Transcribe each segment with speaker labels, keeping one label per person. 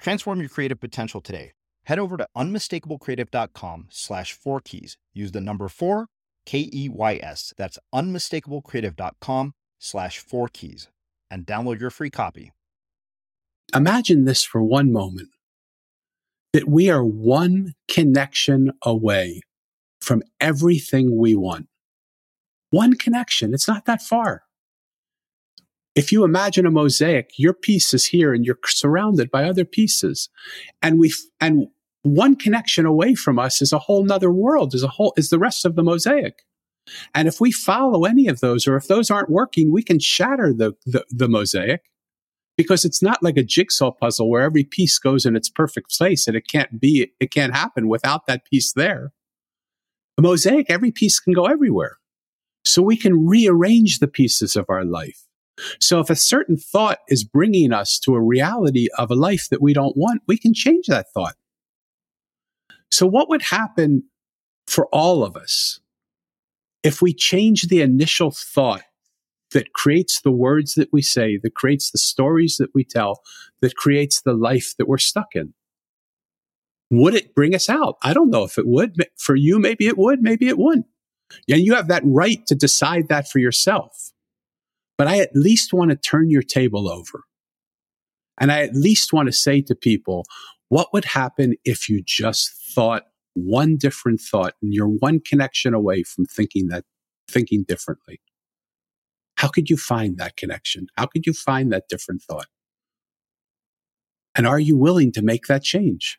Speaker 1: Transform your creative potential today. Head over to unmistakablecreative.com slash four keys. Use the number four, K E Y S. That's unmistakablecreative.com slash four keys and download your free copy.
Speaker 2: Imagine this for one moment that we are one connection away from everything we want. One connection. It's not that far if you imagine a mosaic, your piece is here and you're surrounded by other pieces. And we, and one connection away from us is a whole nother world, is a whole, is the rest of the mosaic. And if we follow any of those, or if those aren't working, we can shatter the, the, the mosaic because it's not like a jigsaw puzzle where every piece goes in its perfect place and it can't be, it can't happen without that piece there. A mosaic, every piece can go everywhere. So we can rearrange the pieces of our life so if a certain thought is bringing us to a reality of a life that we don't want, we can change that thought. So what would happen for all of us if we change the initial thought that creates the words that we say, that creates the stories that we tell, that creates the life that we're stuck in? Would it bring us out? I don't know if it would. For you, maybe it would, maybe it wouldn't. And you have that right to decide that for yourself but I at least want to turn your table over. And I at least want to say to people, what would happen if you just thought one different thought and you're one connection away from thinking that, thinking differently? How could you find that connection? How could you find that different thought? And are you willing to make that change?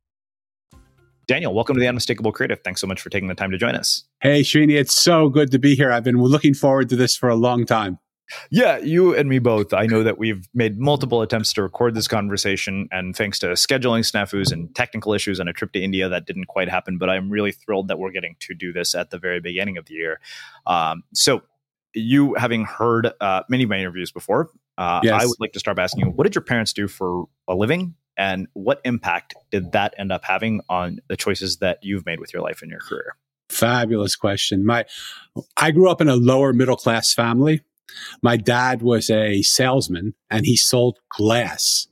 Speaker 3: Daniel, welcome to the Unmistakable Creative. Thanks so much for taking the time to join us.
Speaker 2: Hey, Srini, it's so good to be here. I've been looking forward to this for a long time.
Speaker 3: Yeah, you and me both. I know that we've made multiple attempts to record this conversation, and thanks to scheduling snafus and technical issues and a trip to India, that didn't quite happen. But I'm really thrilled that we're getting to do this at the very beginning of the year. Um, so, you having heard uh, many of my interviews before, uh, yes. I would like to start by asking you, what did your parents do for a living? And what impact did that end up having on the choices that you've made with your life and your career?
Speaker 2: Fabulous question. My, I grew up in a lower middle class family. My dad was a salesman and he sold glass.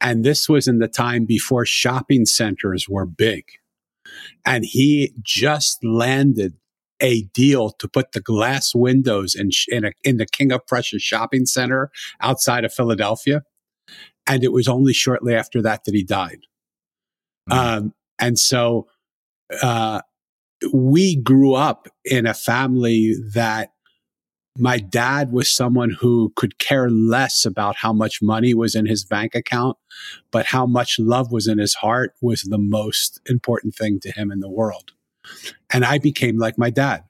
Speaker 2: And this was in the time before shopping centers were big. And he just landed a deal to put the glass windows in, in, a, in the King of Prussia shopping center outside of Philadelphia. And it was only shortly after that that he died. Mm-hmm. Um, and so uh, we grew up in a family that my dad was someone who could care less about how much money was in his bank account, but how much love was in his heart was the most important thing to him in the world. And I became like my dad.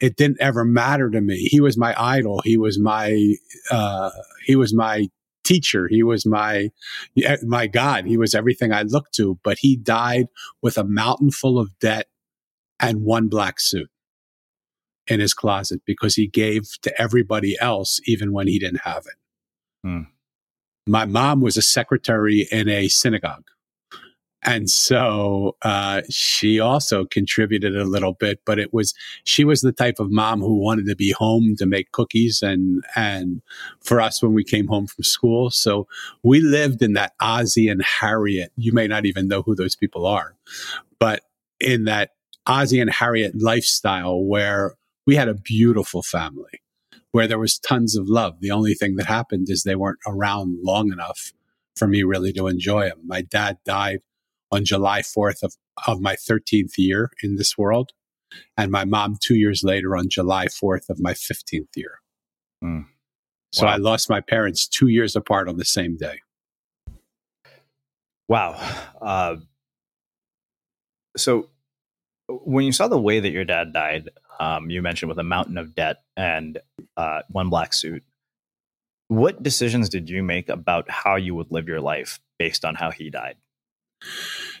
Speaker 2: It didn't ever matter to me. He was my idol. He was my, uh, he was my teacher. He was my, my God. He was everything I looked to, but he died with a mountain full of debt and one black suit in his closet because he gave to everybody else, even when he didn't have it. Hmm. My mom was a secretary in a synagogue. And so uh, she also contributed a little bit, but it was she was the type of mom who wanted to be home to make cookies and and for us when we came home from school. So we lived in that Ozzie and Harriet. You may not even know who those people are, but in that Ozzie and Harriet lifestyle where we had a beautiful family, where there was tons of love. The only thing that happened is they weren't around long enough for me really to enjoy them. My dad died on July 4th of, of my 13th year in this world. And my mom two years later on July 4th of my 15th year. Mm. So wow. I lost my parents two years apart on the same day.
Speaker 3: Wow. Uh, so when you saw the way that your dad died, um, you mentioned with a mountain of debt and uh, one black suit. What decisions did you make about how you would live your life based on how he died?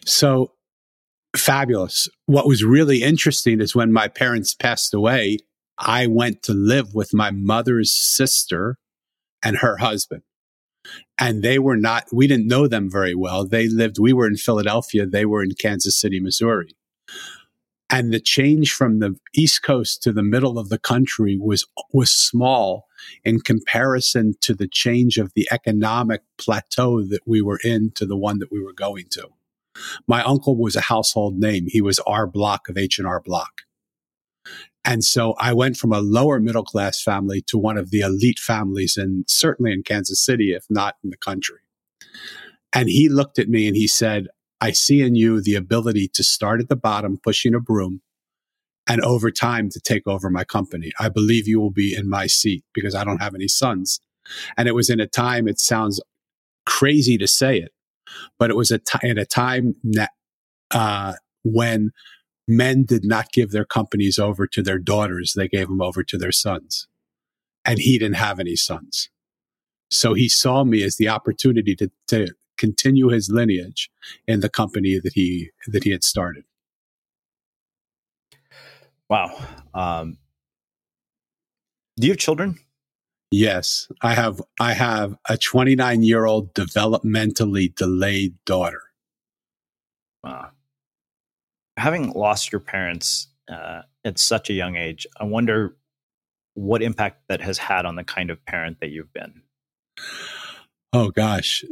Speaker 2: So fabulous. What was really interesting is when my parents passed away, I went to live with my mother's sister and her husband. And they were not, we didn't know them very well. They lived, we were in Philadelphia, they were in Kansas City, Missouri. And the change from the East Coast to the middle of the country was, was small in comparison to the change of the economic plateau that we were in to the one that we were going to. My uncle was a household name. He was R Block of H&R Block. And so I went from a lower middle class family to one of the elite families and certainly in Kansas City, if not in the country. And he looked at me and he said, I see in you the ability to start at the bottom, pushing a broom and over time to take over my company. I believe you will be in my seat because I don't have any sons. And it was in a time, it sounds crazy to say it, but it was a t- a time that, uh, when men did not give their companies over to their daughters. They gave them over to their sons. And he didn't have any sons. So he saw me as the opportunity to, to continue his lineage in the company that he, that he had started.
Speaker 3: Wow. Um, do you have children?
Speaker 2: Yes, I have. I have a 29 year old developmentally delayed daughter.
Speaker 3: Wow having lost your parents uh, at such a young age, I wonder what impact that has had on the kind of parent that you've been.
Speaker 2: Oh gosh,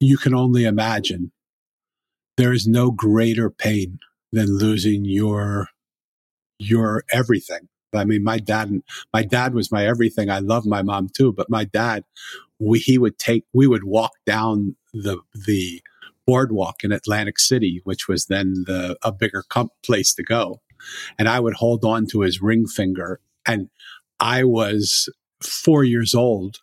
Speaker 2: you can only imagine. There is no greater pain than losing your your everything. I mean, my dad, my dad was my everything. I love my mom too, but my dad, we, he would take, we would walk down the, the boardwalk in Atlantic City, which was then the, a bigger comp place to go. And I would hold on to his ring finger. And I was four years old,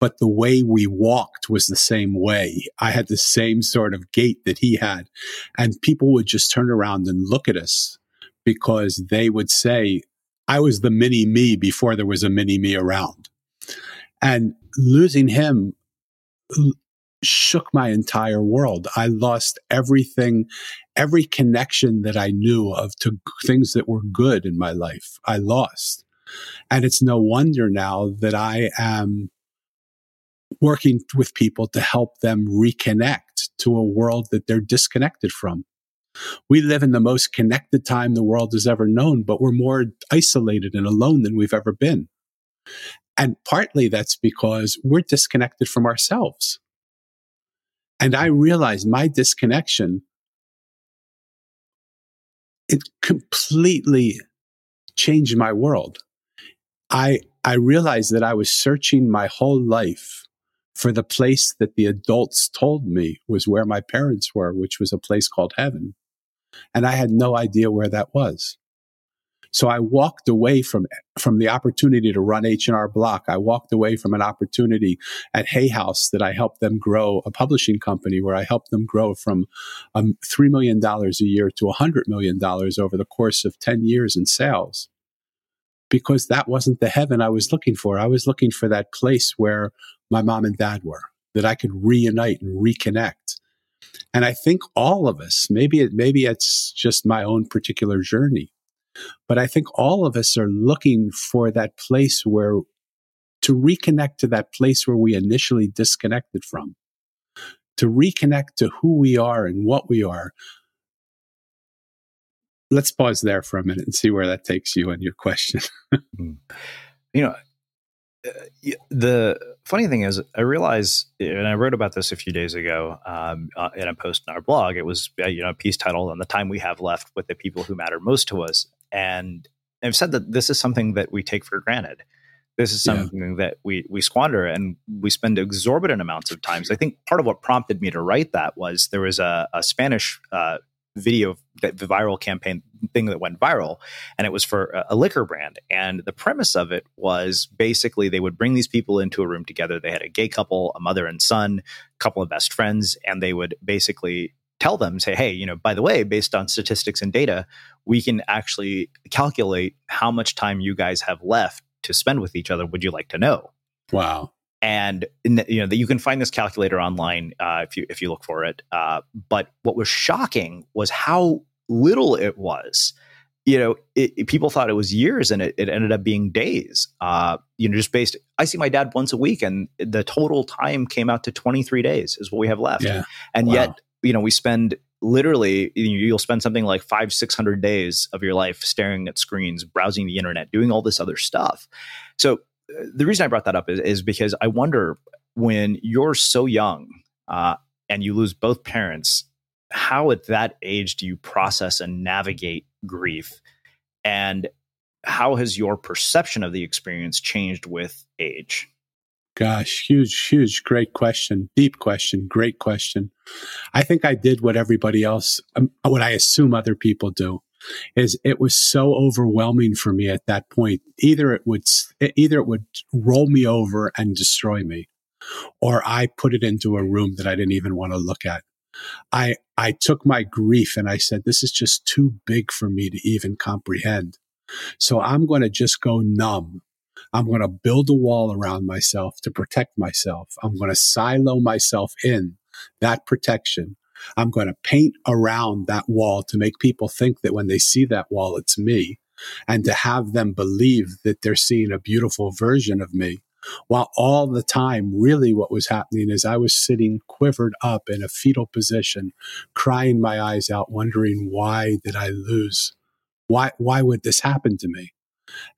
Speaker 2: but the way we walked was the same way. I had the same sort of gait that he had. And people would just turn around and look at us because they would say, I was the mini me before there was a mini me around. And losing him shook my entire world. I lost everything, every connection that I knew of to things that were good in my life. I lost. And it's no wonder now that I am working with people to help them reconnect to a world that they're disconnected from. We live in the most connected time the world has ever known, but we're more isolated and alone than we've ever been. And partly that's because we're disconnected from ourselves. And I realized my disconnection, it completely changed my world. I, I realized that I was searching my whole life for the place that the adults told me was where my parents were, which was a place called heaven. And I had no idea where that was. So I walked away from, from the opportunity to run H&R Block. I walked away from an opportunity at Hay House that I helped them grow a publishing company where I helped them grow from um, $3 million a year to $100 million over the course of 10 years in sales. Because that wasn't the heaven I was looking for. I was looking for that place where my mom and dad were, that I could reunite and reconnect. And I think all of us, maybe it, maybe it's just my own particular journey but I think all of us are looking for that place where to reconnect to that place where we initially disconnected from, to reconnect to who we are and what we are. Let's pause there for a minute and see where that takes you and your question.
Speaker 3: Hmm. you know, the funny thing is, I realize, and I wrote about this a few days ago um, uh, in a post in our blog. It was, uh, you know, a piece titled "On the Time We Have Left with the People Who Matter Most to Us," and I've said that this is something that we take for granted. This is something yeah. that we we squander and we spend exorbitant amounts of times. I think part of what prompted me to write that was there was a, a Spanish uh, video that the viral campaign thing that went viral and it was for a, a, liquor brand and the premise of it was basically they would bring these people into a room together they had a gay couple a mother and son a couple of best friends and they would basically tell them, say, hey, you know, by the way, based on statistics and data, we can actually calculate how much time you guys have left to spend with each other. Would you like to know?
Speaker 2: Wow.
Speaker 3: And the, you know that you can find this calculator online uh, if you if you look for it. Uh, but what was shocking was how little it was. you know, it, it, people thought it was years and it, it ended up being days. Uh, you know, just based, I see my dad once a week and the total time came out to 23 days is what we have left.
Speaker 2: Yeah.
Speaker 3: And
Speaker 2: Wow.
Speaker 3: yet, you know, we spend literally, you- you'll spend something like five, 600 days of your life staring at screens, browsing the internet, doing all this other stuff. So the reason I brought that up is, is because I wonder when you're so young uh, and you lose both parents, how at that age do you process and navigate grief? And how has your perception of the experience changed with age?
Speaker 2: Gosh, huge, huge, great question. Deep question, great question. I think I did what everybody else, um, what I assume other people do, is it was so overwhelming for me at that point. Either it would, either it would roll me over and destroy me, or I put it into a room that I didn't even want to look at. I, I took my grief and I said, this is just too big for me to even comprehend. So I'm going to just go numb. I'm going to build a wall around myself to protect myself. I'm going to silo myself in that protection. I'm going to paint around that wall to make people think that when they see that wall, it's me and to have them believe that they're seeing a beautiful version of me. While all the time, really what was happening is I was sitting quivered up in a fetal position, crying my eyes out, wondering why did I lose? Why, why would this happen to me?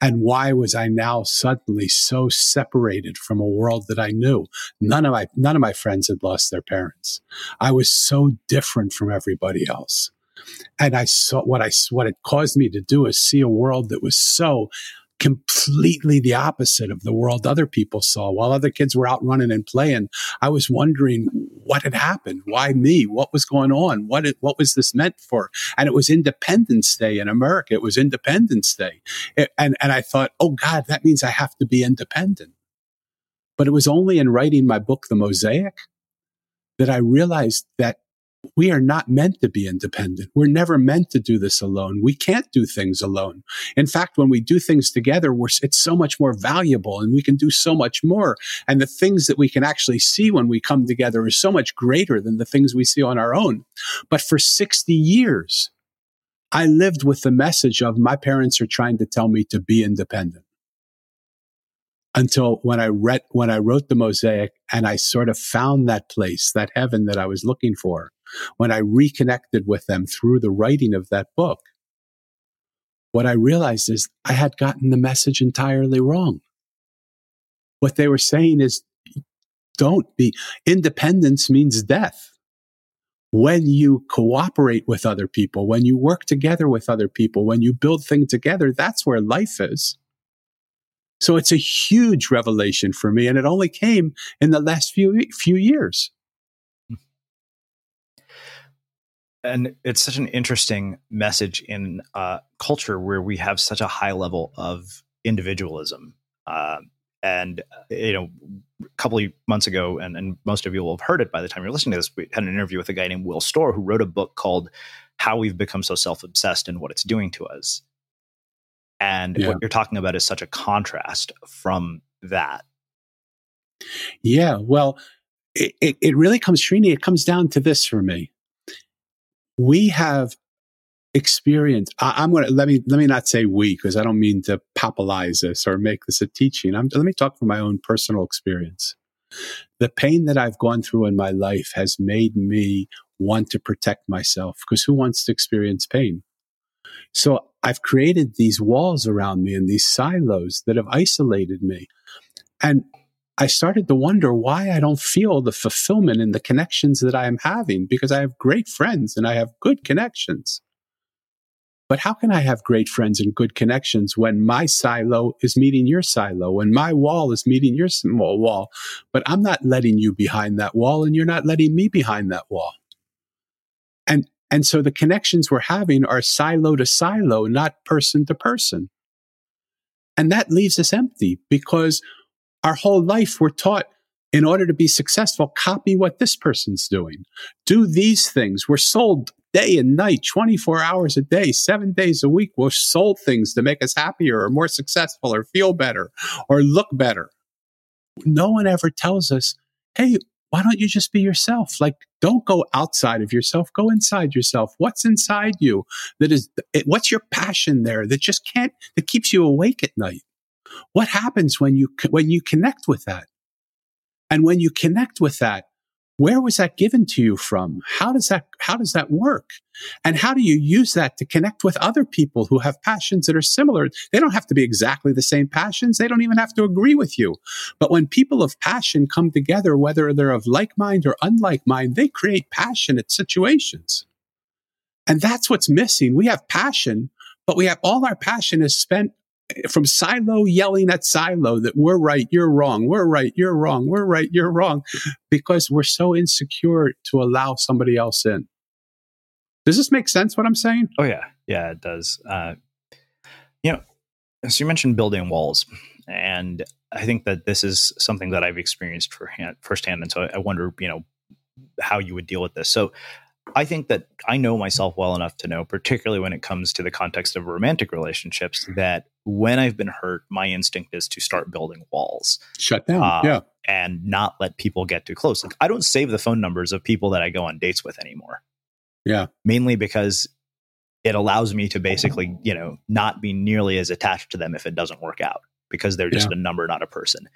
Speaker 2: And why was I now suddenly so separated from a world that I knew? None of my, none of my friends had lost their parents. I was so different from everybody else. And I saw what I, what it caused me to do is see a world that was so completely the opposite of the world other people saw. While other kids were out running and playing, I was wondering what had happened. Why me? What was going on? What, it, what was this meant for? And it was Independence Day in America. It was Independence Day. It- and, and I thought, oh God, that means I have to be independent. But it was only in writing my book, The Mosaic, that I realized that we are not meant to be independent. We're never meant to do this alone. We can't do things alone. In fact, when we do things together, it's so much more valuable and we can do so much more. And the things that we can actually see when we come together is so much greater than the things we see on our own. But for 60 years, I lived with the message of my parents are trying to tell me to be independent. Until when I read, when I wrote the mosaic and I sort of found that place, that heaven that I was looking for, when I reconnected with them through the writing of that book, what I realized is I had gotten the message entirely wrong. What they were saying is don't be, independence means death when you cooperate with other people, when you work together with other people, when you build things together, that's where life is. So it's a huge revelation for me. And it only came in the last few, few years.
Speaker 3: And it's such an interesting message in a culture where we have such a high level of individualism. Uh, and uh, you know, a couple of months ago, and, and most of you will have heard it by the time you're listening to this. We had an interview with a guy named Will Storr who wrote a book called "How We've Become So Self-Obsessed and What It's Doing to Us." And
Speaker 2: Yeah.
Speaker 3: what you're talking about is such a contrast from that.
Speaker 2: Yeah. Well, it, it, it really comes, Srini, it comes down to this for me. We have experienced, I, I'm going to, let me, let me not say we, because I don't mean to papalize this or make this a teaching. I'm, let me talk from my own personal experience. The pain that I've gone through in my life has made me want to protect myself because who wants to experience pain? So I've created these walls around me and these silos that have isolated me. And I started to wonder why I don't feel the fulfillment in the connections that I am having because I have great friends and I have good connections. But how can I have great friends and good connections when my silo is meeting your silo, when my wall is meeting your small wall, but I'm not letting you behind that wall and you're not letting me behind that wall? And, and so the connections we're having are silo to silo, not person to person. And that leaves us empty because our whole life we're taught in order to be successful, copy what this person's doing. Do these things. We're sold day and night, 24 hours a day, seven days a week. We're sold things to make us happier or more successful or feel better or look better. No one ever tells us, hey, why don't you just be yourself? Like, don't go outside of yourself. Go inside yourself. What's inside you that is, what's your passion there that just can't, that keeps you awake at night? What happens when you, when you connect with that? And when you connect with that, where was that given to you from? How does that, how does that work? And how do you use that to connect with other people who have passions that are similar? They don't have to be exactly the same passions. They don't even have to agree with you. But when people of passion come together, whether they're of like mind or unlike mind, they create passionate situations. And that's what's missing. We have passion, but we have all our passion is spent from silo yelling at silo that we're right, you're wrong, we're right, you're wrong, we're right, you're wrong, because we're so insecure to allow somebody else in. Does this make sense what I'm saying?
Speaker 3: Oh, yeah. Yeah, it does. Uh, you know, so you mentioned building walls, and I think that this is something that I've experienced for hand, firsthand. And so I wonder, you know, how you would deal with this. So I think that I know myself well enough to know, particularly when it comes to the context of romantic relationships, that when I've been hurt, my instinct is to start building walls.
Speaker 2: Shut down. Uh, yeah.
Speaker 3: And not let people get too close. Like, I don't save the phone numbers of people that I go on dates with anymore.
Speaker 2: Yeah.
Speaker 3: Mainly because it allows me to basically, you know, not be nearly as attached to them if it doesn't work out because they're just yeah. a number, not a person.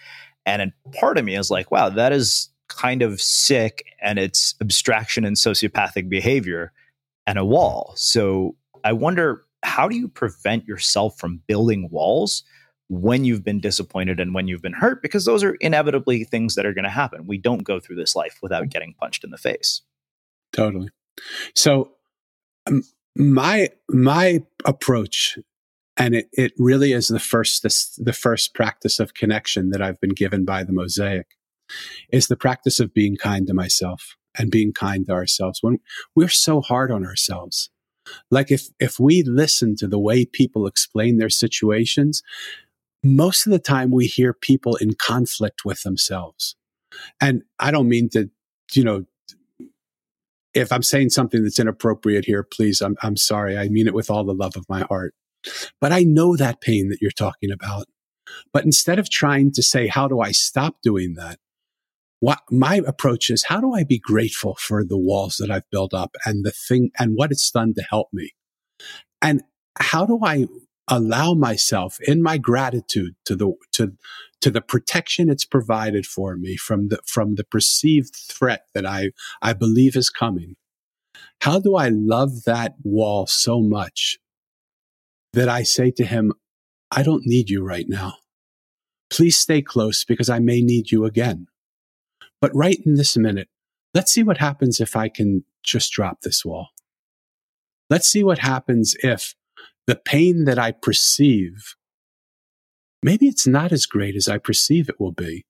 Speaker 3: And part of me is like, wow, that is kind of sick and it's abstraction and sociopathic behavior and a wall. So I wonder how do you prevent yourself from building walls when you've been disappointed and when you've been hurt? Because those are inevitably things that are going to happen. We don't go through this life without getting punched in the face.
Speaker 2: Totally. So um, my my approach and it, it really is the first this, the first practice of connection that I've been given by the mosaic is the practice of being kind to myself and being kind to ourselves when we're so hard on ourselves. Like if, if we listen to the way people explain their situations, most of the time we hear people in conflict with themselves. And I don't mean to, you know, if I'm saying something that's inappropriate here, please, I'm, I'm sorry. I mean it with all the love of my heart. But I know that pain that you're talking about. But instead of trying to say, how do I stop doing that? What my approach is how do I be grateful for the walls that I've built up and the thing and what it's done to help me? And how do I allow myself in my gratitude to the to to the protection it's provided for me from the from the perceived threat that I I believe is coming? How do I love that wall so much that I say to him, I don't need you right now. Please stay close because I may need you again. But right in this minute, let's see what happens if I can just drop this wall. Let's see what happens if the pain that I perceive, maybe it's not as great as I perceive it will be.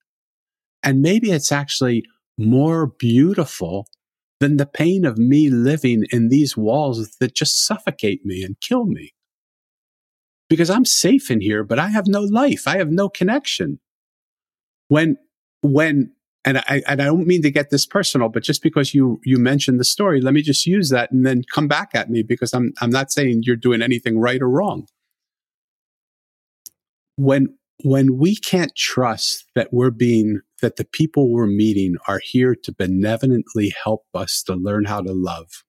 Speaker 2: And maybe it's actually more beautiful than the pain of me living in these walls that just suffocate me and kill me. Because I'm safe in here, but I have no life. I have no connection. When, when and I, and I don't mean to get this personal, but just because you you mentioned the story, let me just use that and then come back at me because I'm I'm not saying you're doing anything right or wrong. When when we can't trust that we're being that the people we're meeting are here to benevolently help us to learn how to love,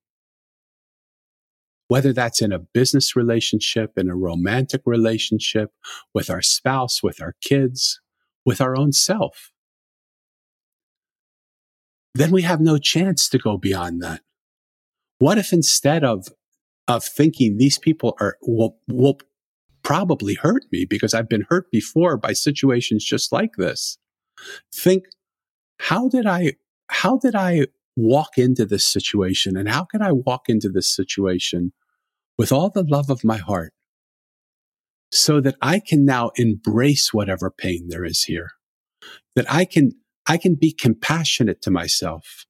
Speaker 2: whether that's in a business relationship, in a romantic relationship, with our spouse, with our kids, with our own self then we have no chance to go beyond that. What if instead of, of thinking these people are, will, will probably hurt me because I've been hurt before by situations just like this, think, how did I, how did I walk into this situation and how can I walk into this situation with all the love of my heart so that I can now embrace whatever pain there is here, that I can I can be compassionate to myself,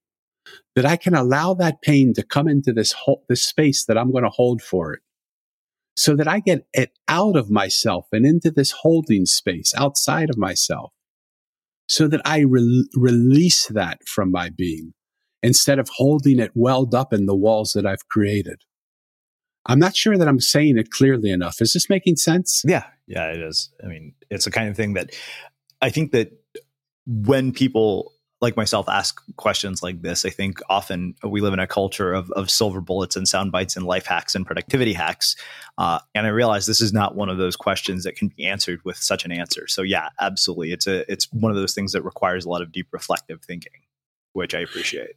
Speaker 2: that I can allow that pain to come into this whole, this space that I'm going to hold for it so that I get it out of myself and into this holding space outside of myself so that I re- release that from my being instead of holding it welled up in the walls that I've created. I'm not sure that I'm saying it clearly enough. Is this making sense?
Speaker 3: Yeah. Yeah, it is. I mean, it's the kind of thing that I think that when people like myself ask questions like this, I think often we live in a culture of, of silver bullets and sound bites and life hacks and productivity hacks. Uh, and I realize this is not one of those questions that can be answered with such an answer. So yeah, absolutely. It's a it's one of those things that requires a lot of deep reflective thinking, which I appreciate.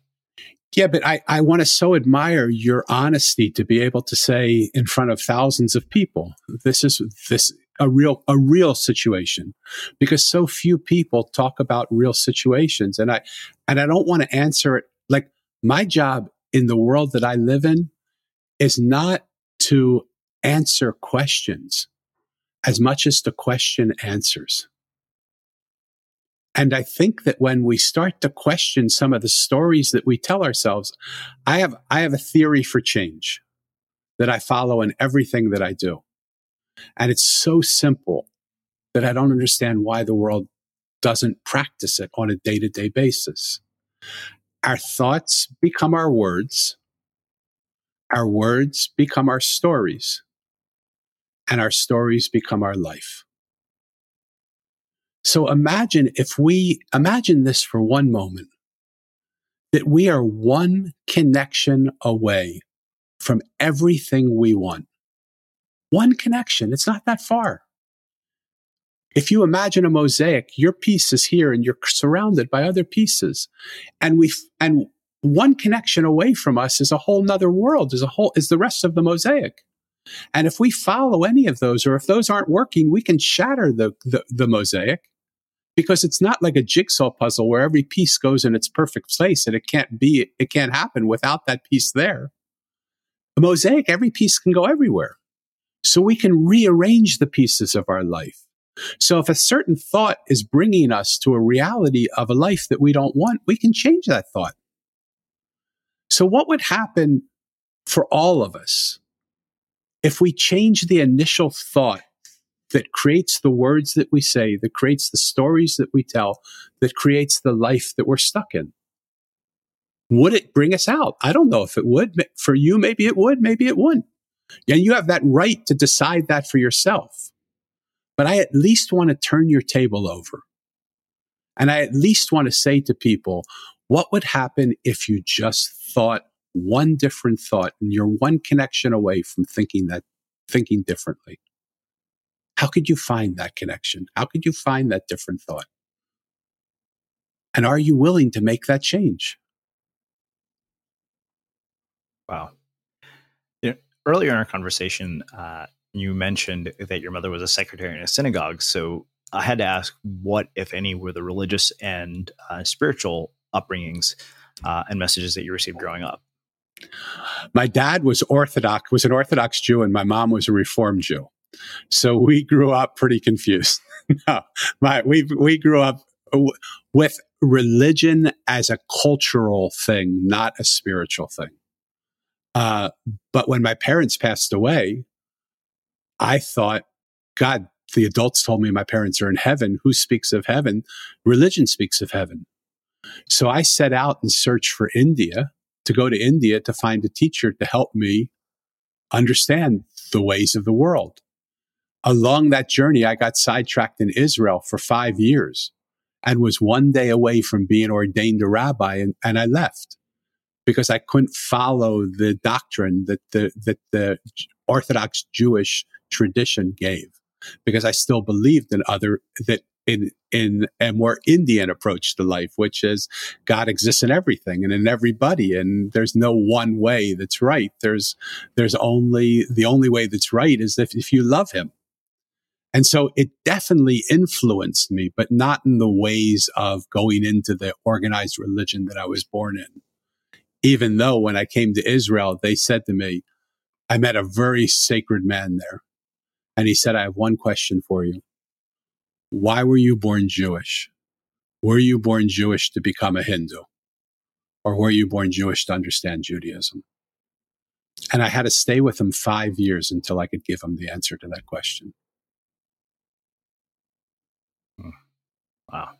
Speaker 2: Yeah, but I, I want to so admire your honesty to be able to say in front of thousands of people, this is this a real a real situation because so few people talk about real situations. And i and i don't want to answer it. Like my job in the world that i live in is not to answer questions as much as to question answers. And I think that when we start to question some of the stories that we tell ourselves, I have, I have a theory for change that I follow in everything that I do. And it's so simple that I don't understand why the world doesn't practice it on a day to day basis. Our thoughts become our words. Our words become our stories and our stories become our life. So imagine if we imagine this for one moment that we are one connection away from everything we want. One connection. It's not that far. If you imagine a mosaic, your piece is here and you're surrounded by other pieces. And we, and one connection away from us is a whole nother world, is a whole, is the rest of the mosaic. And if we follow any of those, or if those aren't working, we can shatter the, the, the mosaic because it's not like a jigsaw puzzle where every piece goes in its perfect place and it can't be, it can't happen without that piece there. A mosaic, every piece can go everywhere. So we can rearrange the pieces of our life. So if a certain thought is bringing us to a reality of a life that we don't want, we can change that thought. So what would happen for all of us if we change the initial thought that creates the words that we say, that creates the stories that we tell, that creates the life that we're stuck in? Would it bring us out? I don't know if it would. For you, maybe it would, maybe it wouldn't. And you have that right to decide that for yourself. But I at least want to turn your table over. And I at least want to say to people, what would happen if you just thought one different thought and you're one connection away from thinking that, thinking differently? How could you find that connection? How could you find that different thought? And are you willing to make that change?
Speaker 3: Wow earlier in our conversation, uh, you mentioned that your mother was a secretary in a synagogue. So I had to ask what, if any, were the religious and uh, spiritual upbringings uh, and messages that you received growing up?
Speaker 2: My dad was Orthodox, was an Orthodox Jew, and my mom was a Reformed Jew. So we grew up pretty confused. no, my, we, we grew up w- with religion as a cultural thing, not a spiritual thing. Uh, but when my parents passed away, I thought, God, the adults told me my parents are in heaven. Who speaks of heaven? Religion speaks of heaven. So I set out and searched for India to go to India to find a teacher to help me understand the ways of the world. Along that journey, I got sidetracked in Israel for five years and was one day away from being ordained a rabbi and, and I left because I couldn't follow the doctrine that the, that the Orthodox Jewish tradition gave because I still believed in other, that in, in a more Indian approach to life, which is God exists in everything and in everybody. And there's no one way that's right. There's, there's only, the only way that's right is if, if you love him. And so it definitely influenced me, but not in the ways of going into the organized religion that I was born in even though when I came to Israel, they said to me, I met a very sacred man there. And he said, I have one question for you. Why were you born Jewish? Were you born Jewish to become a Hindu? Or were you born Jewish to understand Judaism? And I had to stay with him five years until I could give him the answer to that question.
Speaker 3: Hmm. Wow.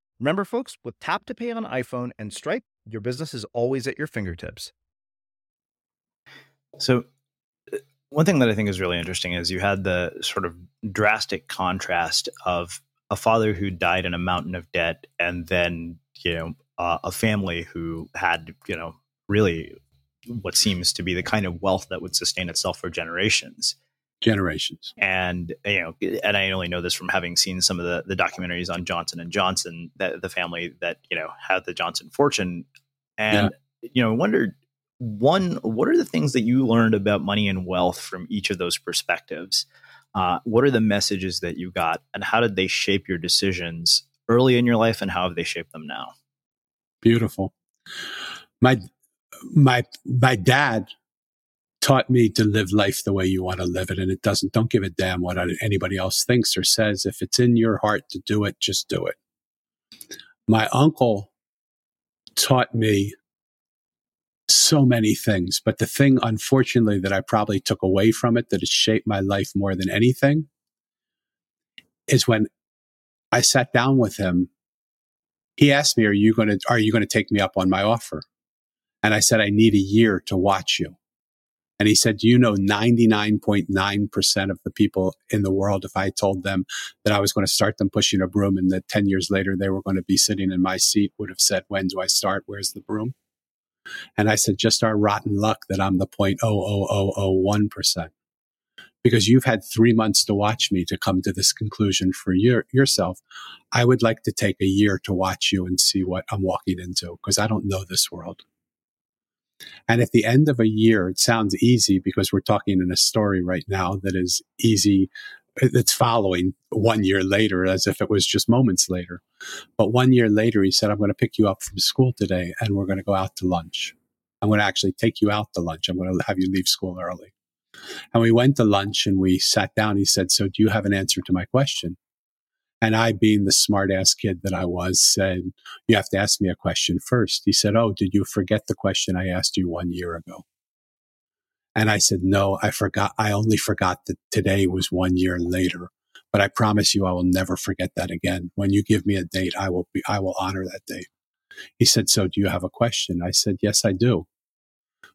Speaker 1: Remember, folks, with Tap to Pay on iPhone and Stripe, your business is always at your fingertips.
Speaker 3: So, uh, one thing that I think is really interesting is you had the sort of drastic contrast of a father who died in a mountain of debt, and then you know uh, a family who had you know really what seems to be the kind of wealth that would sustain itself for generations
Speaker 2: generations.
Speaker 3: And you know and i only know this from having seen some of the, the documentaries on johnson and johnson that the family that you know had the johnson fortune. And yeah. you know i wondered one what are the things that you learned about money and wealth from each of those perspectives? Uh, what are the messages that you got and how did they shape your decisions early in your life and how have they shaped them now?
Speaker 2: Beautiful. My my my dad taught me to live life the way you want to live it. And it doesn't, don't give a damn what anybody else thinks or says. If it's in your heart to do it, just do it. My uncle taught me so many things, but the thing, unfortunately, that I probably took away from it that has shaped my life more than anything is when I sat down with him. He asked me, "Are you going to Are you going to take me up on my offer?" And I said, "I need a year to watch you." And he said, Do you know 99.9% of the people in the world, if I told them that I was going to start them pushing a broom and that 10 years later they were going to be sitting in my seat, would have said, When do I start? Where's the broom? And I said, Just our rotten luck that I'm the 0.00001%. Because you've had three months to watch me to come to this conclusion for your, yourself. I would like to take a year to watch you and see what I'm walking into because I don't know this world. And at the end of a year, it sounds easy because we're talking in a story right now that is easy. It's following one year later as if it was just moments later. But one year later, he said, I'm going to pick you up from school today and we're going to go out to lunch. I'm going to actually take you out to lunch. I'm going to have you leave school early. And we went to lunch and we sat down. He said, So do you have an answer to my question? And I, being the smart ass kid that I was, said, You have to ask me a question first. He said, Oh, did you forget the question I asked you one year ago? And I said, No, I forgot. I only forgot that today was one year later. But I promise you, I will never forget that again. When you give me a date, I will be, I will honor that date. He said, So do you have a question? I said, Yes, I do.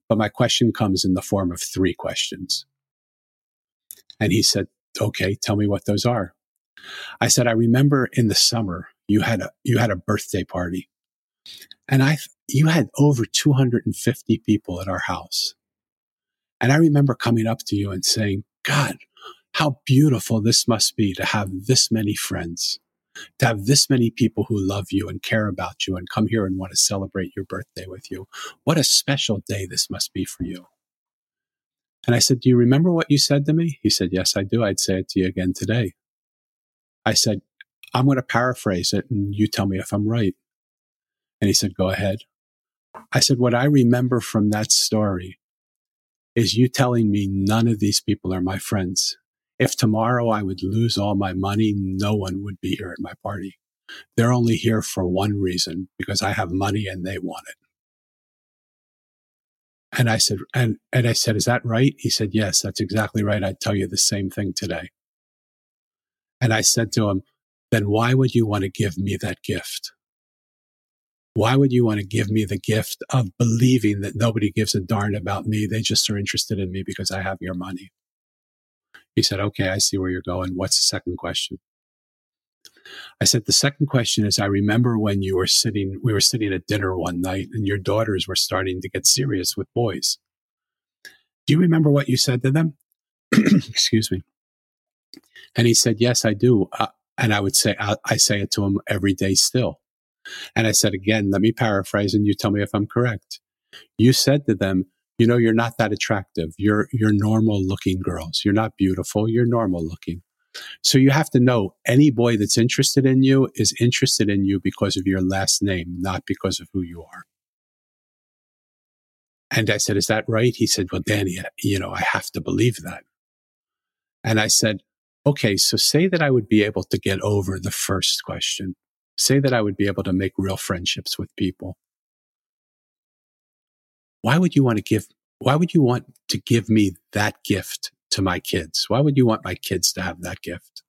Speaker 2: But my question comes in the form of three questions. And he said, Okay, tell me what those are. I said, I remember in the summer you had a you had a birthday party, and I you had over 250 people at our house, and I remember coming up to you and saying, God, how beautiful this must be to have this many friends, to have this many people who love you and care about you and come here and want to celebrate your birthday with you. What a special day this must be for you. And I said, Do you remember what you said to me? He said, Yes, I do. I'd say it to you again today. I said, I'm going to paraphrase it and you tell me if I'm right. And he said, Go ahead. I said, What I remember from that story is you telling me none of these people are my friends. If tomorrow I would lose all my money, no one would be here at my party. They're only here for one reason because I have money and they want it. And I said, and, and I said, is that right? He said, yes, that's exactly right. I'd tell you the same thing today. And I said to him, then why would you want to give me that gift? Why would you want to give me the gift of believing that nobody gives a darn about me? They just are interested in me because I have your money. He said, okay, I see where you're going. What's the second question? I said, the second question is, I remember when you were sitting, we were sitting at dinner one night and your daughters were starting to get serious with boys. Do you remember what you said to them? Excuse me. And he said, Yes, I do. Uh, and I would say, I, I say it to him every day still. And I said, Again, let me paraphrase and you tell me if I'm correct. You said to them, you know, you're not that attractive. You're, you're normal looking girls. You're not beautiful. You're normal looking. So you have to know any boy that's interested in you is interested in you because of your last name, not because of who you are. And I said, is that right? He said, well, Danny, you know, I have to believe that. And I said, okay, so say that I would be able to get over the first question. Say that I would be able to make real friendships with people. Why would you want to give, why would you want to give me that gift to my kids? Why would you want my kids to have that gift?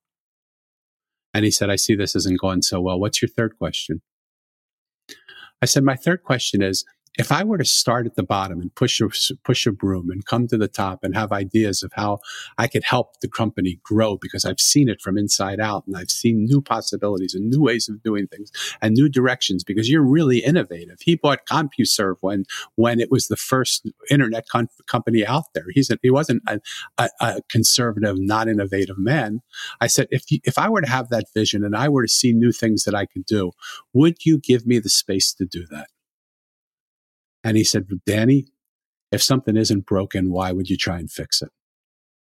Speaker 2: And he said, I see this isn't going so well. What's your third question? I said, my third question is, if I were to start at the bottom and push a, push a broom and come to the top and have ideas of how I could help the company grow because I've seen it from inside out and I've seen new possibilities and new ways of doing things and new directions because you're really innovative. He bought CompuServe when, when it was the first internet con- company out there. He's a, he wasn't a, a, a, conservative, not innovative man. I said, if you, if I were to have that vision and I were to see new things that I could do, would you give me the space to do that? And he said, Danny, if something isn't broken, why would you try and fix it?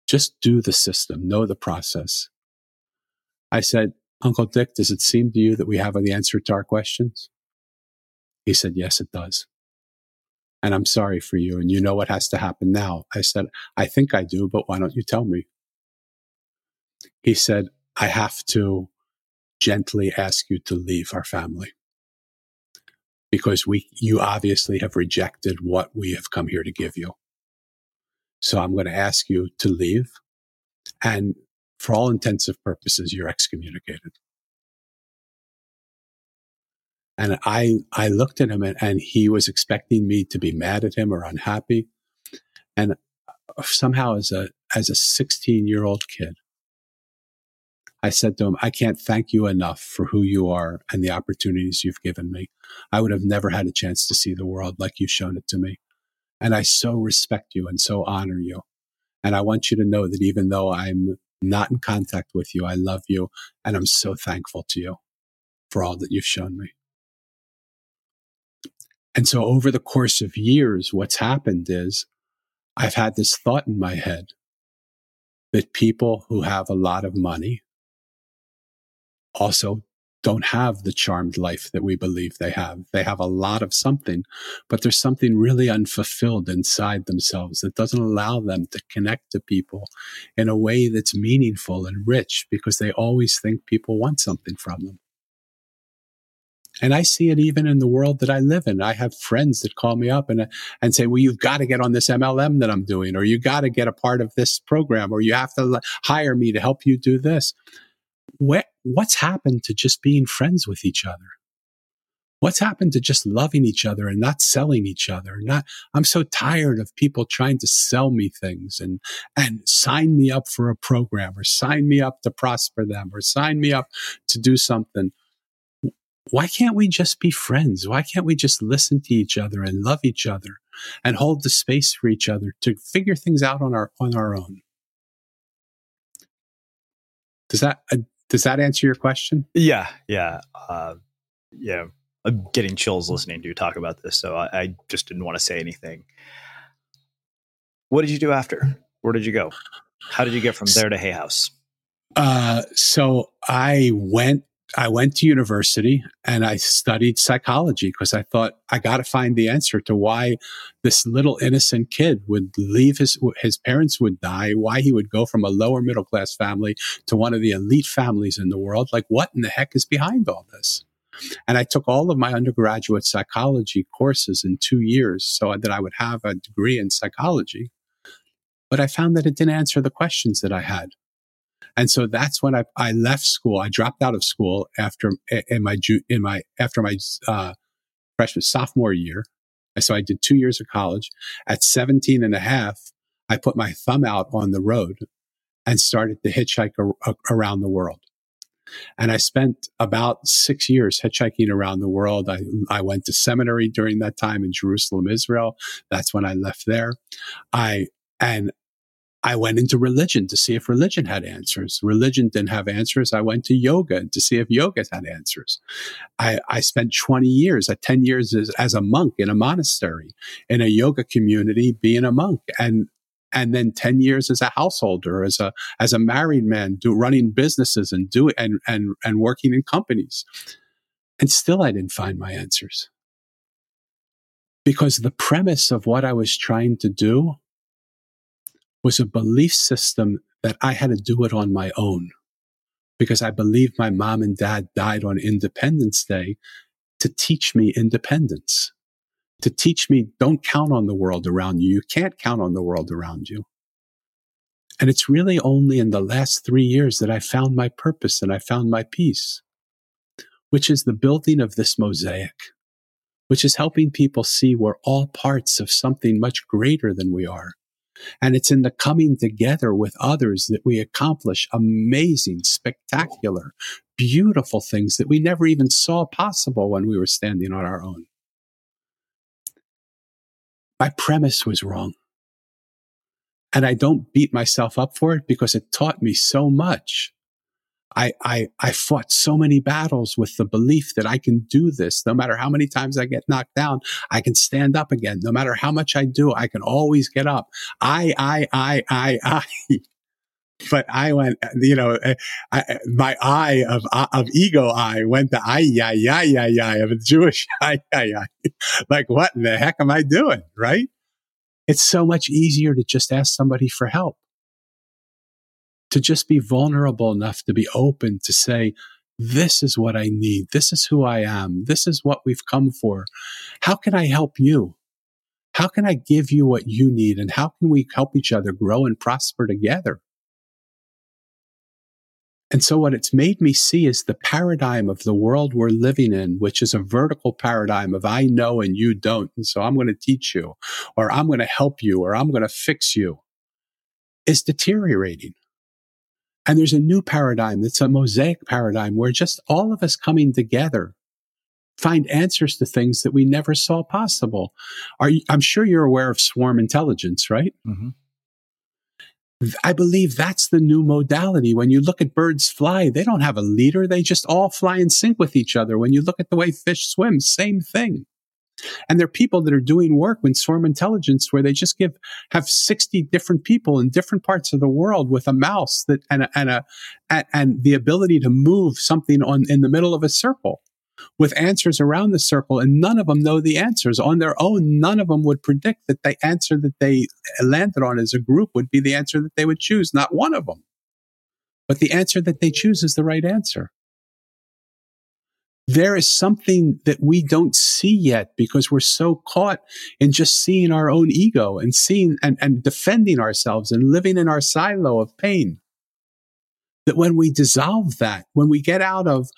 Speaker 2: Just do the system, know the process. I said, Uncle Dick, does it seem to you that we have the answer to our questions? He said, Yes, it does. And I'm sorry for you. And you know what has to happen now. I said, I think I do, but why don't you tell me? He said, I have to gently ask you to leave our family because we, you obviously have rejected what we have come here to give you. So I'm going to ask you to leave. And for all intensive purposes, you're excommunicated. And I, I looked at him and, and he was expecting me to be mad at him or unhappy. And somehow as a, as a 16 year old kid, I said to him, I can't thank you enough for who you are and the opportunities you've given me. I would have never had a chance to see the world like you've shown it to me. And I so respect you and so honor you. And I want you to know that even though I'm not in contact with you, I love you and I'm so thankful to you for all that you've shown me. And so over the course of years, what's happened is I've had this thought in my head that people who have a lot of money also don't have the charmed life that we believe they have. They have a lot of something, but there's something really unfulfilled inside themselves that doesn't allow them to connect to people in a way that's meaningful and rich because they always think people want something from them. And I see it even in the world that I live in. I have friends that call me up and, uh, and say, well, you've got to get on this MLM that I'm doing, or you got to get a part of this program, or you have to hire me to help you do this. What, what's happened to just being friends with each other? What's happened to just loving each other and not selling each other? Not, I'm so tired of people trying to sell me things and, and sign me up for a program or sign me up to prosper them or sign me up to do something why can't we just be friends? Why can't we just listen to each other and love each other and hold the space for each other to figure things out on our on our own? Does that uh, does that answer your question?
Speaker 3: Yeah, yeah, uh, yeah. I'm getting chills listening to you talk about this, so I, I just didn't want to say anything. What did you do after? Where did you go? How did you get from there to Hay House?
Speaker 2: Uh, so I went I went to university and I studied psychology because I thought I got to find the answer to why this little innocent kid would leave his his parents would die, why he would go from a lower middle class family to one of the elite families in the world. Like what in the heck is behind all this? And I took all of my undergraduate psychology courses in 2 years so that I would have a degree in psychology. But I found that it didn't answer the questions that I had. And so that's when I, I left school. I dropped out of school after in my in my after my uh, freshman sophomore year. So I did two years of college. At 17 and a half, I put my thumb out on the road and started to hitchhike a, a, around the world. And I spent about six years hitchhiking around the world. I, I went to seminary during that time in Jerusalem, Israel. That's when I left there. I, and I went into religion to see if religion had answers. Religion didn't have answers. I went to yoga to see if yoga had answers. I, I spent 20 years, uh, 10 years as, as, a monk in a monastery, in a yoga community, being a monk. And, and then 10 years as a householder, as a, as a married man, do, running businesses and do and, and, and working in companies. And still I didn't find my answers. Because the premise of what I was trying to do was a belief system that I had to do it on my own because I believe my mom and dad died on Independence Day to teach me independence, to teach me don't count on the world around you. You can't count on the world around you. And it's really only in the last three years that I found my purpose and I found my peace, which is the building of this mosaic, which is helping people see we're all parts of something much greater than we are. And it's in the coming together with others that we accomplish amazing, spectacular, beautiful things that we never even saw possible when we were standing on our own. My premise was wrong. And I don't beat myself up for it because it taught me so much. I, I, I fought so many battles with the belief that I can do this. No matter how many times I get knocked down, I can stand up again. No matter how much I do, I can always get up. I, I, I, I, I. but I went, you know, eh, I, eh, my eye of uh, of ego eye went to I yeah yeah yeah yeah of a Jewish I yeah yeah. Like what in the heck am I doing? Right? It's so much easier to just ask somebody for help. To just be vulnerable enough to be open to say, this is what I need. This is who I am. This is what we've come for. How can I help you? How can I give you what you need? And how can we help each other grow and prosper together? And so what it's made me see is the paradigm of the world we're living in, which is a vertical paradigm of I know and you don't. And so I'm going to teach you or I'm going to help you or I'm going to fix you is deteriorating. And there's a new paradigm that's a mosaic paradigm where just all of us coming together find answers to things that we never saw possible. Are you, I'm sure you're aware of swarm intelligence, right? Mm-hmm. I believe that's the new modality. When you look at birds fly, they don't have a leader. They just all fly in sync with each other. When you look at the way fish swim, same thing. And there are people that are doing work with swarm intelligence where they just give, have 60 different people in different parts of the world with a mouse that, and, a, and a, and, the ability to move something on in the middle of a circle with answers around the circle, and none of them know the answers. On their own, none of them would predict that the answer that they landed on as a group would be the answer that they would choose. Not one of them. But the answer that they choose is the right answer. There is something that we don't see yet because we're so caught in just seeing our own ego and seeing and, and defending ourselves and living in our silo of pain. That when we dissolve that, when we get out of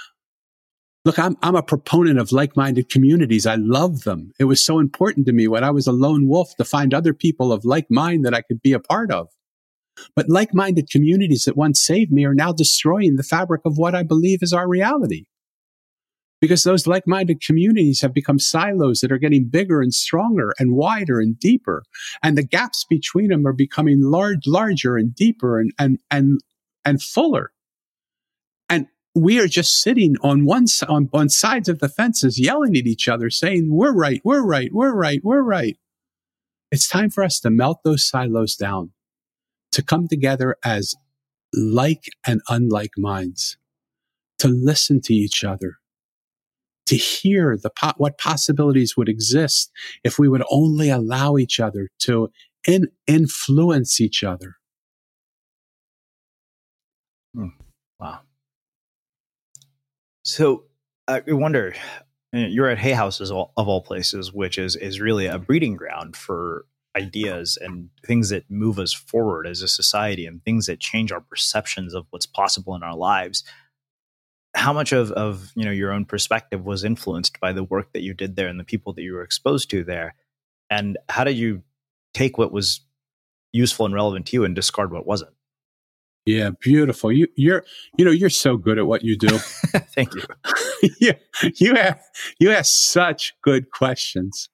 Speaker 2: Look, I'm, I'm a proponent of like-minded communities. I love them. It was so important to me when I was a lone wolf to find other people of like mind that I could be a part of. But like-minded communities that once saved me are now destroying the fabric of what I believe is our reality. Because those like-minded communities have become silos that are getting bigger and stronger and wider and deeper. And the gaps between them are becoming large, larger and deeper and, and, and, and fuller And we are just sitting on one on, on sides of the fences yelling at each other saying we're right we're right we're right we're right it's time for us to melt those silos down to come together as like and unlike minds to listen to each other to hear the po- what possibilities would exist if we would only allow each other to in- influence each other
Speaker 3: hmm. wow so I wonder, you're at Hay House of all places, which is is really a breeding ground for ideas and things that move us forward as a society and things that change our perceptions of what's possible in our lives. How much of, of you know your own perspective was influenced by the work that you did there and the people that you were exposed to there? And how did you take what was useful and relevant to you and discard what wasn't?
Speaker 2: Yeah, beautiful. You you're you know you're so good at what you do.
Speaker 3: Thank you.
Speaker 2: you you have you ask such good questions.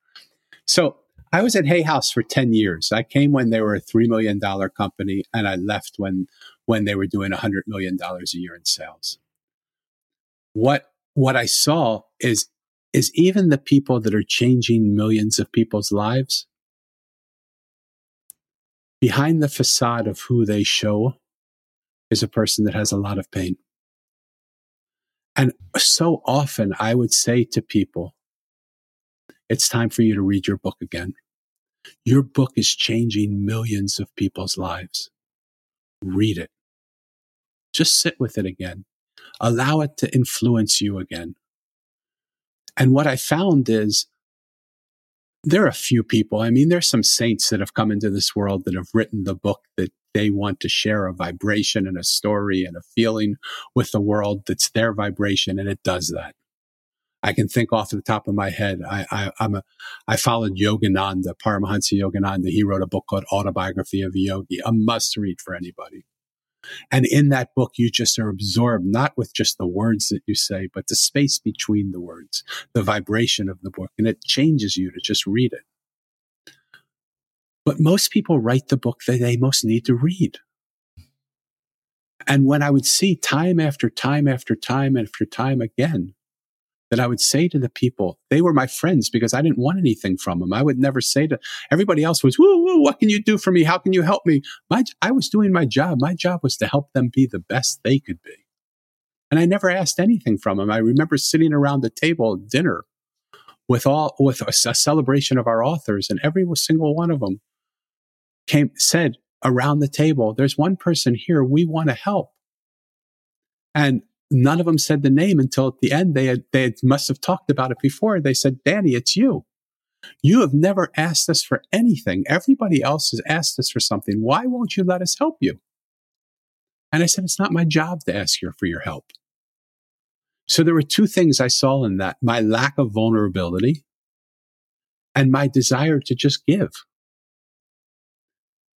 Speaker 2: So I was at Hay House for ten years. I came when they were a three million dollar company, and I left when when they were doing a hundred million dollars a year in sales. What what I saw is is even the people that are changing millions of people's lives behind the facade of who they show is a person that has a lot of pain. And so often I would say to people, it's time for you to read your book again. Your book is changing millions of people's lives. Read it. Just sit with it again. Allow it to influence you again. And what I found is there are a few people. I mean, there's some saints that have come into this world that have written the book that they want to share a vibration and a story and a feeling with the world that's their vibration, and it does that. I can think off the top of my head. I, I, I'm a, I followed Yogananda, Paramahansa Yogananda. He wrote a book called Autobiography of a Yogi, a must read for anybody. And in that book, you just are absorbed, not with just the words that you say, but the space between the words, the vibration of the book. And it changes you to just read it. But most people write the book that they most need to read. And when I would see time after time after time after time again, that I would say to the people, they were my friends because I didn't want anything from them. I would never say to everybody else was, woo, woo, what can you do for me? How can you help me? My, I was doing my job. My job was to help them be the best they could be. And I never asked anything from them. I remember sitting around the table at dinner with all, with a, a celebration of our authors and every single one of them came, said around the table, there's one person here we want to help. And none of them said the name until at the end they had, they had, must have talked about it before. They said, Danny, it's you. You have never asked us for anything. Everybody else has asked us for something. Why won't you let us help you? And I said, it's not my job to ask you for your help. So there were two things I saw in that my lack of vulnerability and my desire to just give.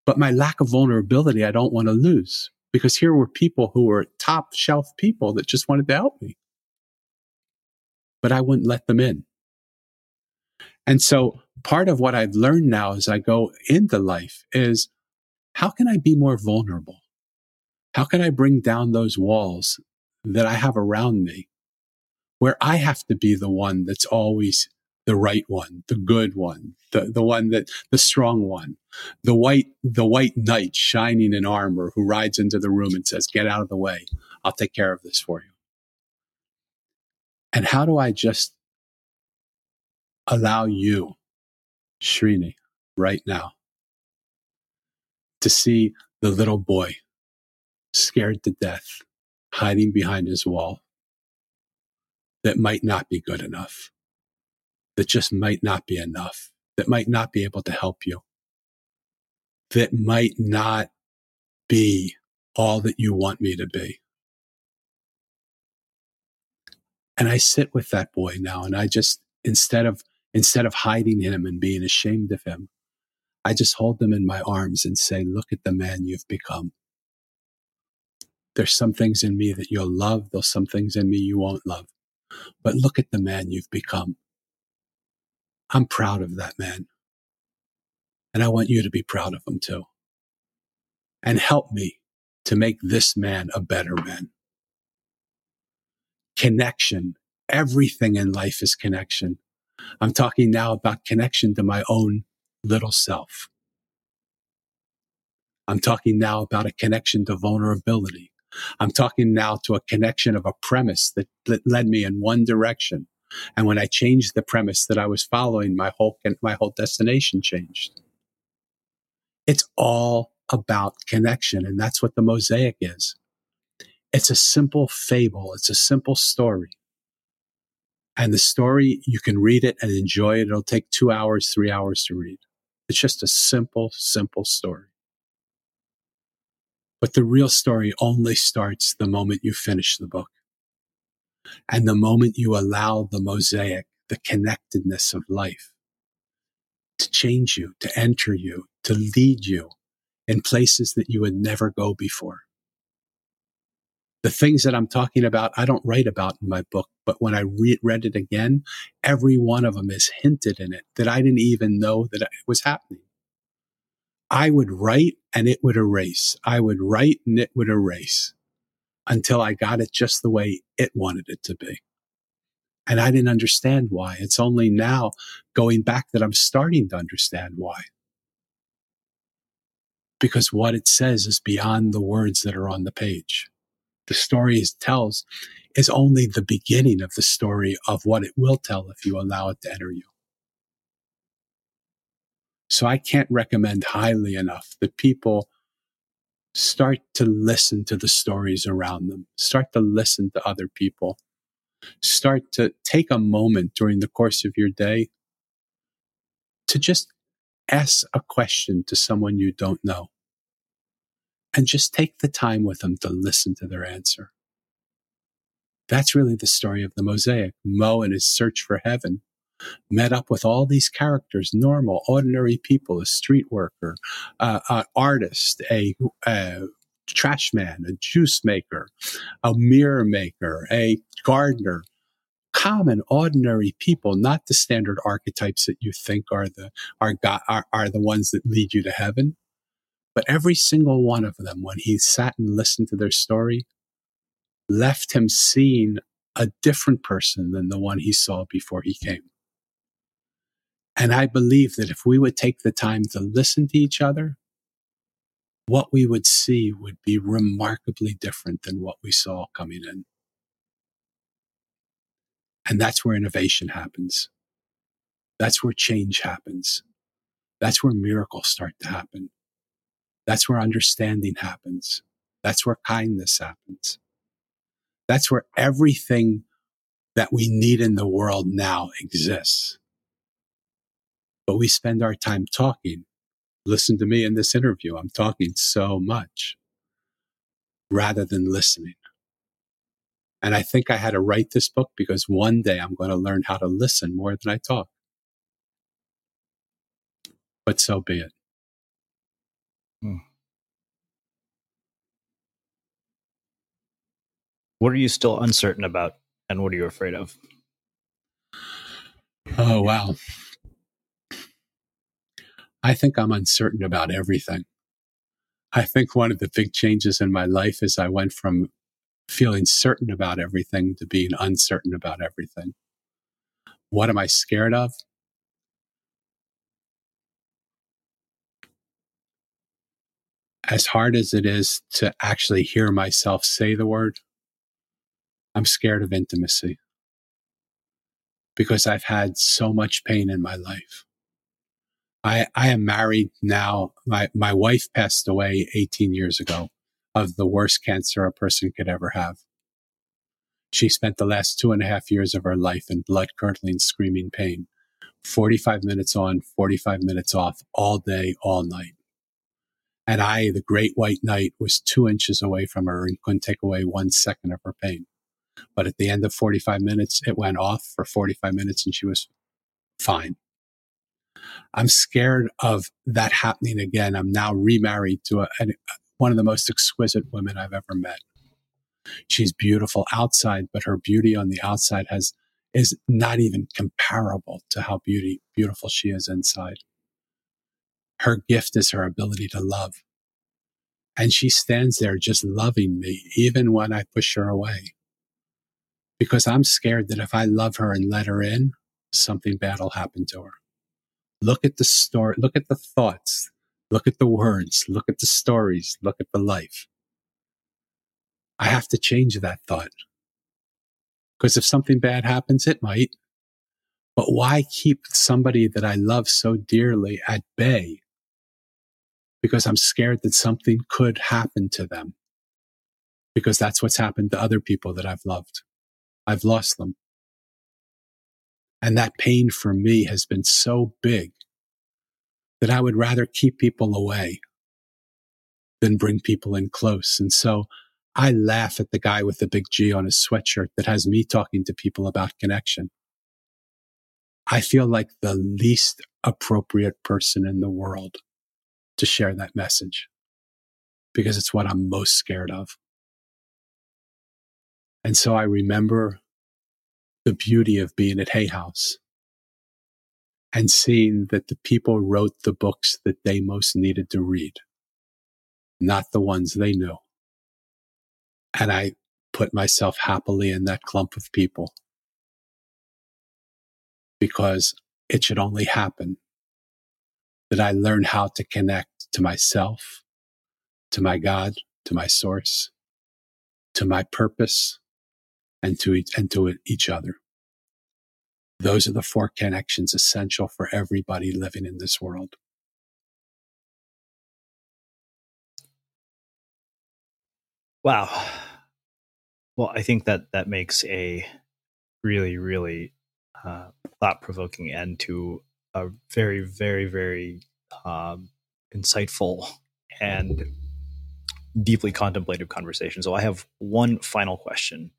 Speaker 2: But my lack of vulnerability, I don't want to lose because here were people who were top shelf people that just wanted to help me. But I wouldn't let them in. And so part of what I've learned now as I go into life is how can I be more vulnerable? How can I bring down those walls that I have around me where I have to be the one that's always the right one, the good one, the, the one that, the strong one, the white, the white knight shining in armor who rides into the room and says, get out of the way. I'll take care of this for you. And how do I just allow you, Srini, right now, to see the little boy scared to death, hiding behind his wall that might not be good enough that just might not be enough, that might not be able to help you, that might not be all that you want me to be. And I sit with that boy now and I just, instead of, instead of hiding him and being ashamed of him, I just hold them in my arms and say, look at the man you've become. There's some things in me that you'll love. There's some things in me you won't love, but look at the man you've become. I'm proud of that man. And I want you to be proud of him too. And help me to make this man a better man. Connection. Everything in life is connection. I'm talking now about connection to my own little self. I'm talking now about a connection to vulnerability. I'm talking now to a connection of a premise that, that led me in one direction and when I changed the premise that I was following, my whole, my whole destination changed. It's all about connection. And that's what the mosaic is. It's a simple fable. It's a simple story. And the story, you can read it and enjoy it. It'll take two hours, three hours to read. It's just a simple, simple story. But the real story only starts the moment you finish the book. And the moment you allow the mosaic, the connectedness of life to change you, to enter you, to lead you in places that you would never go before. The things that I'm talking about, I don't write about in my book, but when I re- read it again, every one of them is hinted in it that I didn't even know that it was happening. I would write and it would erase. I would write and it would erase until I got it just the way it wanted it to be. And I didn't understand why. It's only now going back that I'm starting to understand why. Because what it says is beyond the words that are on the page. The story it tells is only the beginning of the story of what it will tell if you allow it to enter you. So I can't recommend highly enough that people start to listen to the stories around them, start to listen to other people, start to take a moment during the course of your day to just ask a question to someone you don't know and just take the time with them to listen to their answer. That's really the story of the mosaic. Mo and his search for heaven met up with all these characters, normal, ordinary people, a street worker, uh, an artist, a, a trash man, a juice maker, a mirror maker, a gardener, common, ordinary people, not the standard archetypes that you think are the, are, are, are the ones that lead you to heaven. But every single one of them, when he sat and listened to their story, left him seeing a different person than the one he saw before he came. And I believe that if we would take the time to listen to each other, what we would see would be remarkably different than what we saw coming in. And that's where innovation happens. That's where change happens. That's where miracles start to happen. That's where understanding happens. That's where kindness happens. That's where everything that we need in the world now exists. But we spend our time talking. Listen to me in this interview. I'm talking so much rather than listening. And I think I had to write this book because one day I'm going to learn how to listen more than I talk. But so be it. Hmm.
Speaker 3: What are you still uncertain about and what are you afraid of?
Speaker 2: Oh, wow. I think I'm uncertain about everything. I think one of the big changes in my life is I went from feeling certain about everything to being uncertain about everything. What am I scared of? As hard as it is to actually hear myself say the word, I'm scared of intimacy because I've had so much pain in my life. I, I am married now. My, my wife passed away 18 years ago of the worst cancer a person could ever have. She spent the last two and a half years of her life in blood curdling, screaming pain. 45 minutes on, 45 minutes off, all day, all night. And I, the great white knight, was two inches away from her and couldn't take away one second of her pain. But at the end of 45 minutes, it went off for 45 minutes and she was fine. I'm scared of that happening again. I'm now remarried to a, a, one of the most exquisite women I've ever met. She's beautiful outside, but her beauty on the outside has is not even comparable to how beauty beautiful she is inside. Her gift is her ability to love. And she stands there just loving me, even when I push her away because I'm scared that if I love her and let her in, something bad will happen to her. Look at the story, look at the thoughts, look at the words, look at the stories, look at the life. I have to change that thought. Because if something bad happens, it might. But why keep somebody that I love so dearly at bay? Because I'm scared that something could happen to them. Because that's what's happened to other people that I've loved. I've lost them. And that pain for me has been so big that I would rather keep people away than bring people in close. And so I laugh at the guy with the big G on his sweatshirt that has me talking to people about connection. I feel like the least appropriate person in the world to share that message because it's what I'm most scared of. And so I remember the beauty of being at Hay House and seeing that the people wrote the books that they most needed to read, not the ones they knew. And I put myself happily in that clump of people because it should only happen that I learn how to connect to myself, to my God, to my source, to my purpose, and to each, and to each other. Those are the four connections essential for everybody living in this world.
Speaker 3: Wow. Well, I think that that makes a really, really uh, thought provoking end to a very, very, very um, insightful and deeply contemplative conversation. So I have one final question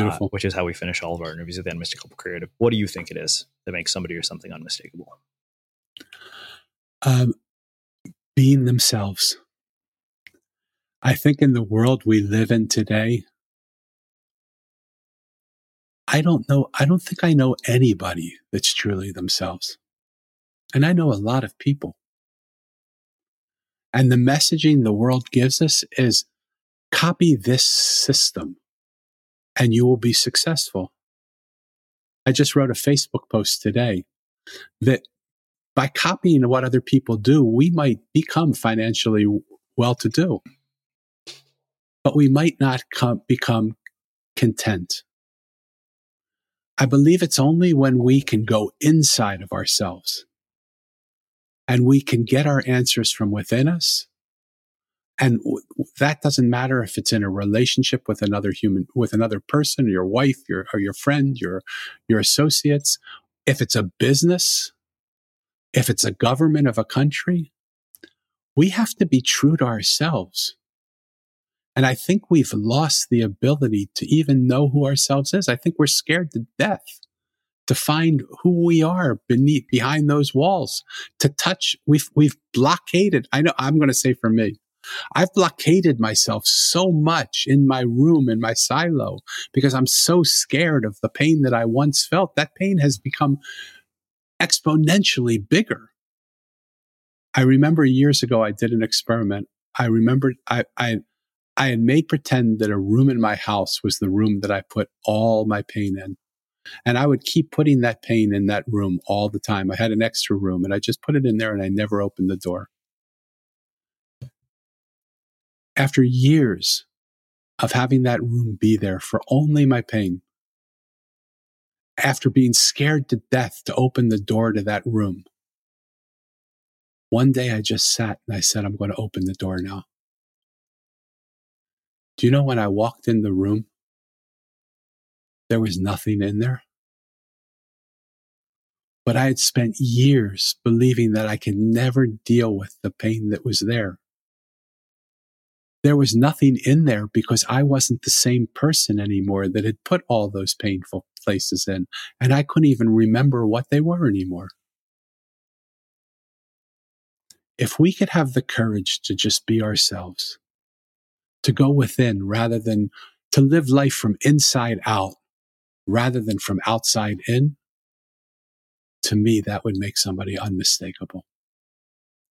Speaker 2: Beautiful.
Speaker 3: Uh, which is how we finish all of our interviews at the Unmistakable Creative. What do you think it is that makes somebody or something unmistakable?
Speaker 2: Um, being themselves. I think in the world we live in today, I don't know, I don't think I know anybody that's truly themselves. And I know a lot of people. And the messaging the world gives us is copy this system and you will be successful. I just wrote a Facebook post today that by copying what other people do, we might become financially well to do, but we might not come, become content. I believe it's only when we can go inside of ourselves and we can get our answers from within us. And w- that doesn't matter if it's in a relationship with another human, with another person, your wife, your, or your friend, your, your associates. If it's a business, if it's a government of a country, we have to be true to ourselves. And I think we've lost the ability to even know who ourselves is. I think we're scared to death to find who we are beneath, behind those walls, to touch. We've, we've blockaded. I know I'm going to say for me, I've blockaded myself so much in my room, in my silo, because I'm so scared of the pain that I once felt. That pain has become exponentially bigger. I remember years ago, I did an experiment. I remembered I, I, I had made pretend that a room in my house was the room that I put all my pain in. And I would keep putting that pain in that room all the time. I had an extra room and I just put it in there and I never opened the door. After years of having that room be there for only my pain, after being scared to death to open the door to that room, one day I just sat and I said, I'm going to open the door now. Do you know when I walked in the room, there was nothing in there. But I had spent years believing that I could never deal with the pain that was there. There was nothing in there because I wasn't the same person anymore that had put all those painful places in, and I couldn't even remember what they were anymore. If we could have the courage to just be ourselves, to go within rather than to live life from inside out, rather than from outside in, to me, that would make somebody unmistakable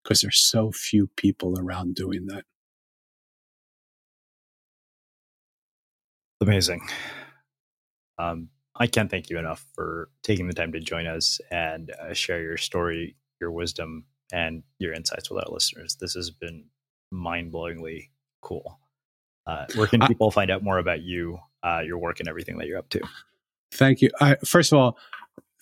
Speaker 2: because there's so few people around doing that.
Speaker 3: Amazing. Um, I can't thank you enough for taking the time to join us and uh, share your story, your wisdom, and your insights with our listeners. This has been mind blowingly cool. Uh, where can people I, find out more about you, uh, your work, and everything that you're up to?
Speaker 2: Thank you. I, first of all,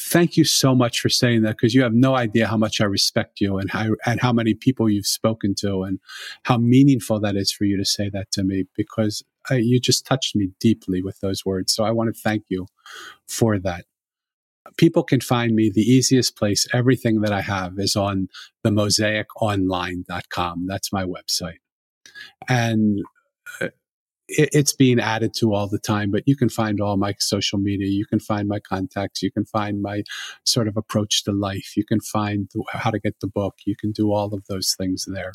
Speaker 2: thank you so much for saying that because you have no idea how much I respect you and how and how many people you've spoken to and how meaningful that is for you to say that to me because I, you just touched me deeply with those words. So I want to thank you for that. People can find me the easiest place. Everything that I have is on the mosaiconline.com. That's my website. And uh, it, it's being added to all the time, but you can find all my social media. You can find my contacts. You can find my sort of approach to life. You can find how to get the book. You can do all of those things there.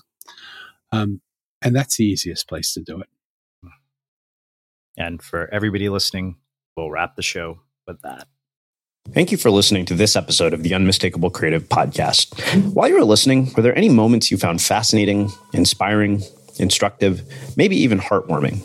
Speaker 2: Um, and that's the easiest place to do it.
Speaker 3: And for everybody listening, we'll wrap the show with that.
Speaker 1: Thank you for listening to this episode of the Unmistakable Creative Podcast. While you were listening, were there any moments you found fascinating, inspiring, instructive, maybe even heartwarming?